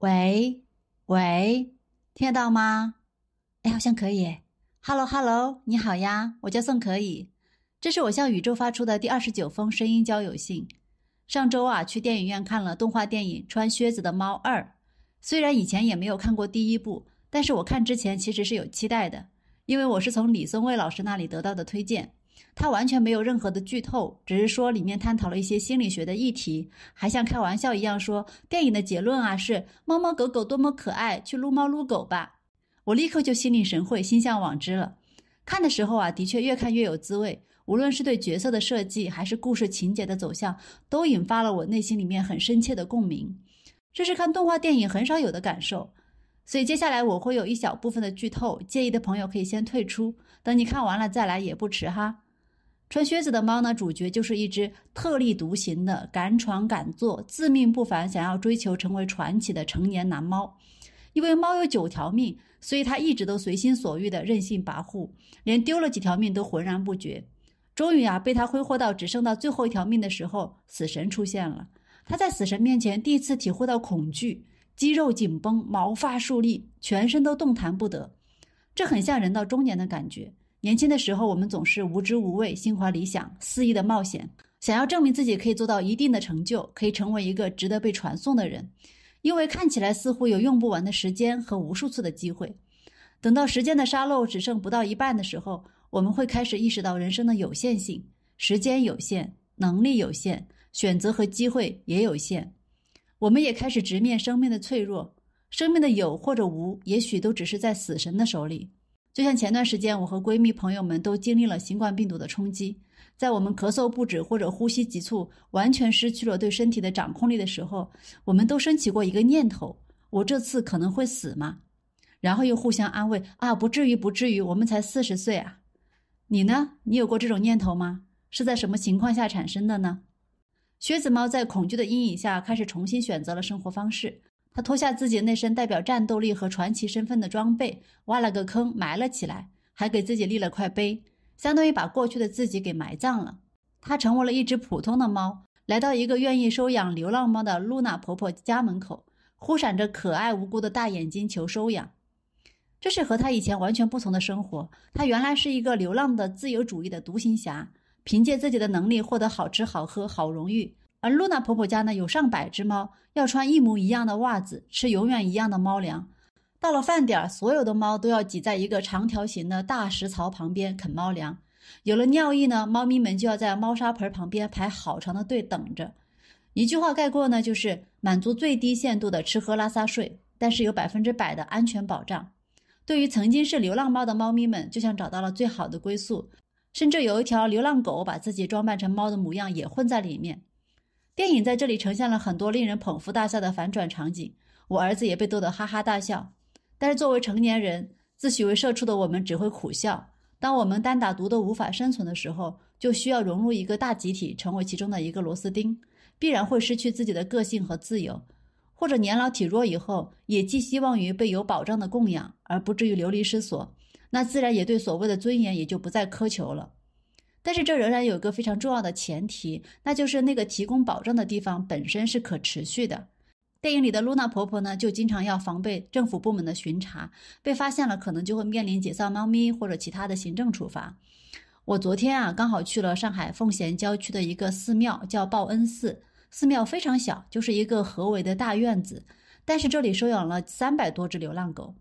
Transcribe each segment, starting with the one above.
喂喂，听得到吗？哎，好像可以。Hello Hello，你好呀，我叫宋可以。这是我向宇宙发出的第二十九封声音交友信。上周啊，去电影院看了动画电影《穿靴子的猫二》。虽然以前也没有看过第一部，但是我看之前其实是有期待的，因为我是从李松蔚老师那里得到的推荐。他完全没有任何的剧透，只是说里面探讨了一些心理学的议题，还像开玩笑一样说电影的结论啊是猫猫狗狗多么可爱，去撸猫撸狗吧。我立刻就心领神会，心向往之了。看的时候啊，的确越看越有滋味，无论是对角色的设计，还是故事情节的走向，都引发了我内心里面很深切的共鸣。这是看动画电影很少有的感受。所以接下来我会有一小部分的剧透，介意的朋友可以先退出，等你看完了再来也不迟哈。穿靴子的猫呢？主角就是一只特立独行的、敢闯敢做、自命不凡、想要追求成为传奇的成年男猫。因为猫有九条命，所以它一直都随心所欲的任性跋扈，连丢了几条命都浑然不觉。终于啊，被他挥霍到只剩到最后一条命的时候，死神出现了。他在死神面前第一次体会到恐惧，肌肉紧绷，毛发竖立，全身都动弹不得。这很像人到中年的感觉。年轻的时候，我们总是无知无畏，心怀理想，肆意的冒险，想要证明自己可以做到一定的成就，可以成为一个值得被传颂的人。因为看起来似乎有用不完的时间和无数次的机会。等到时间的沙漏只剩不到一半的时候，我们会开始意识到人生的有限性：时间有限，能力有限，选择和机会也有限。我们也开始直面生命的脆弱，生命的有或者无，也许都只是在死神的手里。就像前段时间，我和闺蜜朋友们都经历了新冠病毒的冲击，在我们咳嗽不止或者呼吸急促，完全失去了对身体的掌控力的时候，我们都升起过一个念头：我这次可能会死吗？然后又互相安慰：啊，不至于，不至于，我们才四十岁啊。你呢？你有过这种念头吗？是在什么情况下产生的呢？靴子猫在恐惧的阴影下，开始重新选择了生活方式。他脱下自己那身代表战斗力和传奇身份的装备，挖了个坑埋了起来，还给自己立了块碑，相当于把过去的自己给埋葬了。他成为了一只普通的猫，来到一个愿意收养流浪猫的露娜婆婆家门口，忽闪着可爱无辜的大眼睛求收养。这是和他以前完全不同的生活。他原来是一个流浪的自由主义的独行侠，凭借自己的能力获得好吃好喝好荣誉。而露娜婆婆家呢，有上百只猫，要穿一模一样的袜子，吃永远一样的猫粮。到了饭点儿，所有的猫都要挤在一个长条形的大食槽旁边啃猫粮。有了尿意呢，猫咪们就要在猫砂盆旁边排好长的队等着。一句话概括呢，就是满足最低限度的吃喝拉撒睡，但是有百分之百的安全保障。对于曾经是流浪猫的猫咪们，就像找到了最好的归宿。甚至有一条流浪狗把自己装扮成猫的模样，也混在里面。电影在这里呈现了很多令人捧腹大笑的反转场景，我儿子也被逗得哈哈大笑。但是作为成年人，自诩为社畜的我们只会苦笑。当我们单打独斗无法生存的时候，就需要融入一个大集体，成为其中的一个螺丝钉，必然会失去自己的个性和自由。或者年老体弱以后，也寄希望于被有保障的供养，而不至于流离失所，那自然也对所谓的尊严也就不再苛求了。但是这仍然有一个非常重要的前提，那就是那个提供保障的地方本身是可持续的。电影里的露娜婆婆呢，就经常要防备政府部门的巡查，被发现了可能就会面临解散猫咪或者其他的行政处罚。我昨天啊，刚好去了上海奉贤郊区的一个寺庙，叫报恩寺。寺庙非常小，就是一个合围的大院子，但是这里收养了三百多只流浪狗。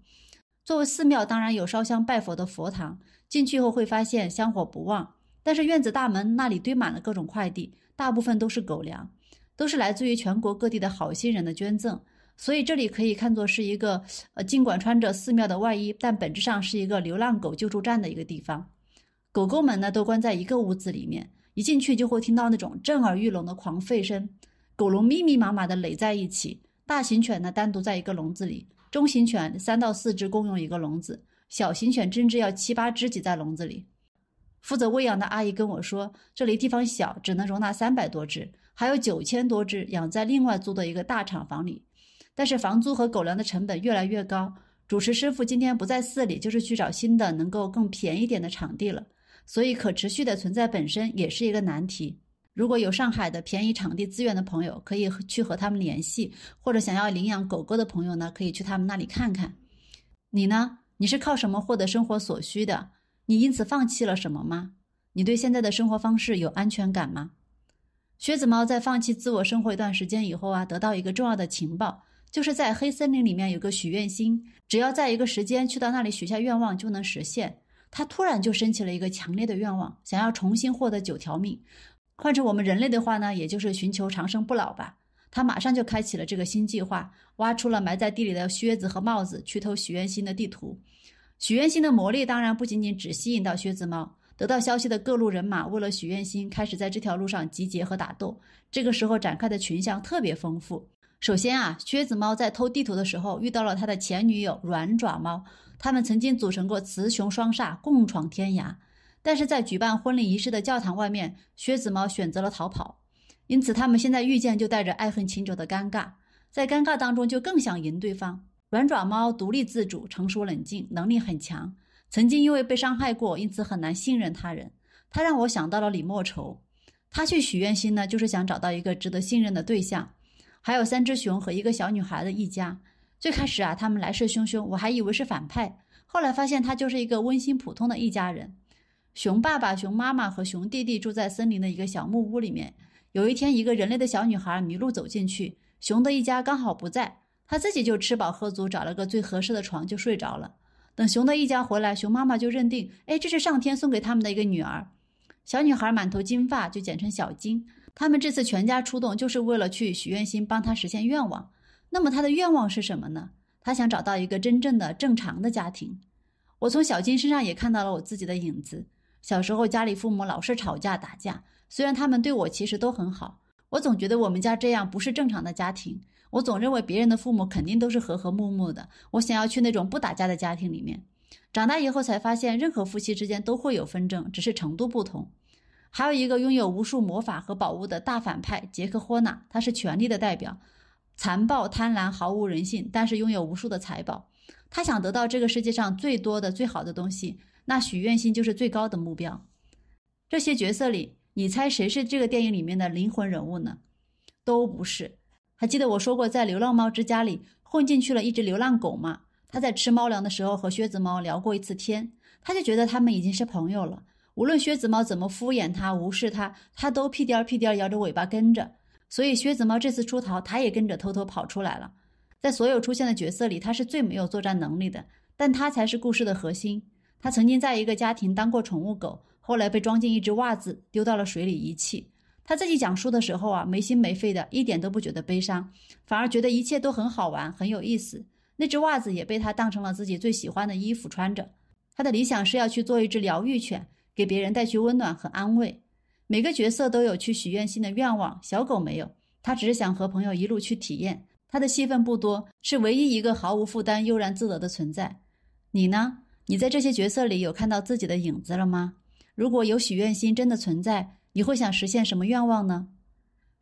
作为寺庙，当然有烧香拜佛的佛堂，进去后会发现香火不旺。但是院子大门那里堆满了各种快递，大部分都是狗粮，都是来自于全国各地的好心人的捐赠，所以这里可以看作是一个呃，尽管穿着寺庙的外衣，但本质上是一个流浪狗救助站的一个地方。狗狗们呢都关在一个屋子里面，一进去就会听到那种震耳欲聋的狂吠声，狗笼密密麻麻的垒在一起，大型犬呢单独在一个笼子里，中型犬三到四只共用一个笼子，小型犬甚至要七八只挤在笼子里。负责喂养的阿姨跟我说，这里地方小，只能容纳三百多只，还有九千多只养在另外租的一个大厂房里。但是房租和狗粮的成本越来越高，主持师傅今天不在寺里，就是去找新的能够更便宜点的场地了。所以可持续的存在本身也是一个难题。如果有上海的便宜场地资源的朋友，可以去和他们联系；或者想要领养狗狗的朋友呢，可以去他们那里看看。你呢？你是靠什么获得生活所需的？你因此放弃了什么吗？你对现在的生活方式有安全感吗？靴子猫在放弃自我生活一段时间以后啊，得到一个重要的情报，就是在黑森林里面有个许愿星，只要在一个时间去到那里许下愿望就能实现。他突然就升起了一个强烈的愿望，想要重新获得九条命。换成我们人类的话呢，也就是寻求长生不老吧。他马上就开启了这个新计划，挖出了埋在地里的靴子和帽子，去偷许愿星的地图。许愿星的魔力当然不仅仅只吸引到靴子猫，得到消息的各路人马为了许愿星，开始在这条路上集结和打斗。这个时候展开的群像特别丰富。首先啊，靴子猫在偷地图的时候遇到了他的前女友软爪猫，他们曾经组成过雌雄双煞，共闯天涯。但是在举办婚礼仪式的教堂外面，靴子猫选择了逃跑。因此，他们现在遇见就带着爱恨情仇的尴尬，在尴尬当中就更想赢对方。软爪猫独立自主、成熟冷静，能力很强。曾经因为被伤害过，因此很难信任他人。他让我想到了李莫愁。他去许愿星呢，就是想找到一个值得信任的对象。还有三只熊和一个小女孩的一家。最开始啊，他们来势汹汹，我还以为是反派。后来发现他就是一个温馨普通的一家人。熊爸爸、熊妈妈和熊弟弟住在森林的一个小木屋里面。有一天，一个人类的小女孩迷路走进去，熊的一家刚好不在，他自己就吃饱喝足，找了个最合适的床就睡着了。等熊的一家回来，熊妈妈就认定，哎，这是上天送给他们的一个女儿。小女孩满头金发，就简称小金。他们这次全家出动，就是为了去许愿星帮她实现愿望。那么她的愿望是什么呢？她想找到一个真正的正常的家庭。我从小金身上也看到了我自己的影子。小时候家里父母老是吵架打架。虽然他们对我其实都很好，我总觉得我们家这样不是正常的家庭。我总认为别人的父母肯定都是和和睦睦的。我想要去那种不打架的家庭里面。长大以后才发现，任何夫妻之间都会有纷争，只是程度不同。还有一个拥有无数魔法和宝物的大反派杰克霍纳，他是权力的代表，残暴贪婪，毫无人性，但是拥有无数的财宝。他想得到这个世界上最多的、最好的东西，那许愿星就是最高的目标。这些角色里。你猜谁是这个电影里面的灵魂人物呢？都不是。还记得我说过，在流浪猫之家里混进去了一只流浪狗吗？他在吃猫粮的时候和靴子猫聊过一次天，他就觉得他们已经是朋友了。无论靴子猫怎么敷衍他、无视他，他都屁颠儿屁颠儿摇着尾巴跟着。所以靴子猫这次出逃，他也跟着偷偷跑出来了。在所有出现的角色里，他是最没有作战能力的，但他才是故事的核心。他曾经在一个家庭当过宠物狗。后来被装进一只袜子，丢到了水里遗弃。他自己讲述的时候啊，没心没肺的，一点都不觉得悲伤，反而觉得一切都很好玩，很有意思。那只袜子也被他当成了自己最喜欢的衣服穿着。他的理想是要去做一只疗愈犬，给别人带去温暖和安慰。每个角色都有去许愿星的愿望，小狗没有，他只是想和朋友一路去体验。他的戏份不多，是唯一一个毫无负担、悠然自得的存在。你呢？你在这些角色里有看到自己的影子了吗？如果有许愿星真的存在，你会想实现什么愿望呢？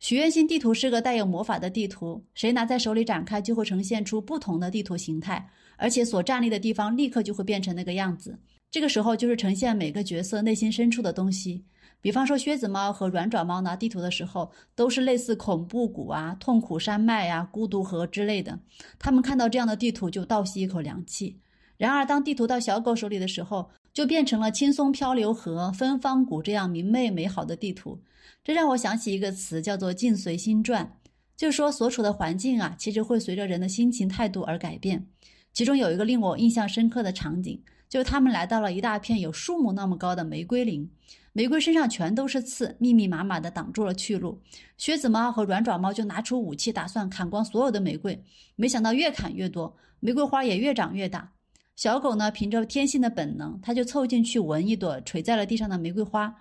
许愿星地图是个带有魔法的地图，谁拿在手里展开，就会呈现出不同的地图形态，而且所站立的地方立刻就会变成那个样子。这个时候就是呈现每个角色内心深处的东西。比方说，靴子猫和软爪猫拿地图的时候，都是类似恐怖谷啊、痛苦山脉呀、孤独河之类的。他们看到这样的地图就倒吸一口凉气。然而，当地图到小狗手里的时候，就变成了青松漂流河、芬芳谷这样明媚美好的地图。这让我想起一个词，叫做“境随心转”，就是说所处的环境啊，其实会随着人的心情态度而改变。其中有一个令我印象深刻的场景，就是他们来到了一大片有树木那么高的玫瑰林，玫瑰身上全都是刺，密密麻麻的挡住了去路。靴子猫和软爪猫就拿出武器，打算砍光所有的玫瑰，没想到越砍越多，玫瑰花也越长越大。小狗呢，凭着天性的本能，它就凑进去闻一朵垂在了地上的玫瑰花，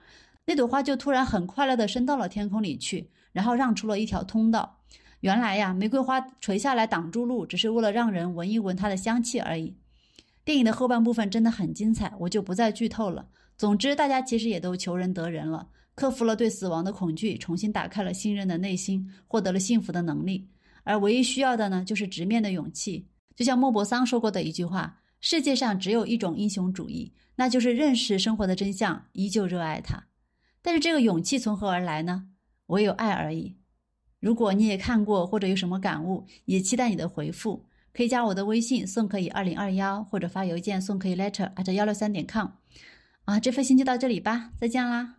那朵花就突然很快乐地升到了天空里去，然后让出了一条通道。原来呀，玫瑰花垂下来挡住路，只是为了让人闻一闻它的香气而已。电影的后半部分真的很精彩，我就不再剧透了。总之，大家其实也都求人得人了，克服了对死亡的恐惧，重新打开了信任的内心，获得了幸福的能力。而唯一需要的呢，就是直面的勇气。就像莫泊桑说过的一句话。世界上只有一种英雄主义，那就是认识生活的真相，依旧热爱它。但是这个勇气从何而来呢？唯有爱而已。如果你也看过或者有什么感悟，也期待你的回复。可以加我的微信宋可以二零二幺，或者发邮件宋可以 letter at 幺六三点 com。啊，这份信就到这里吧，再见啦。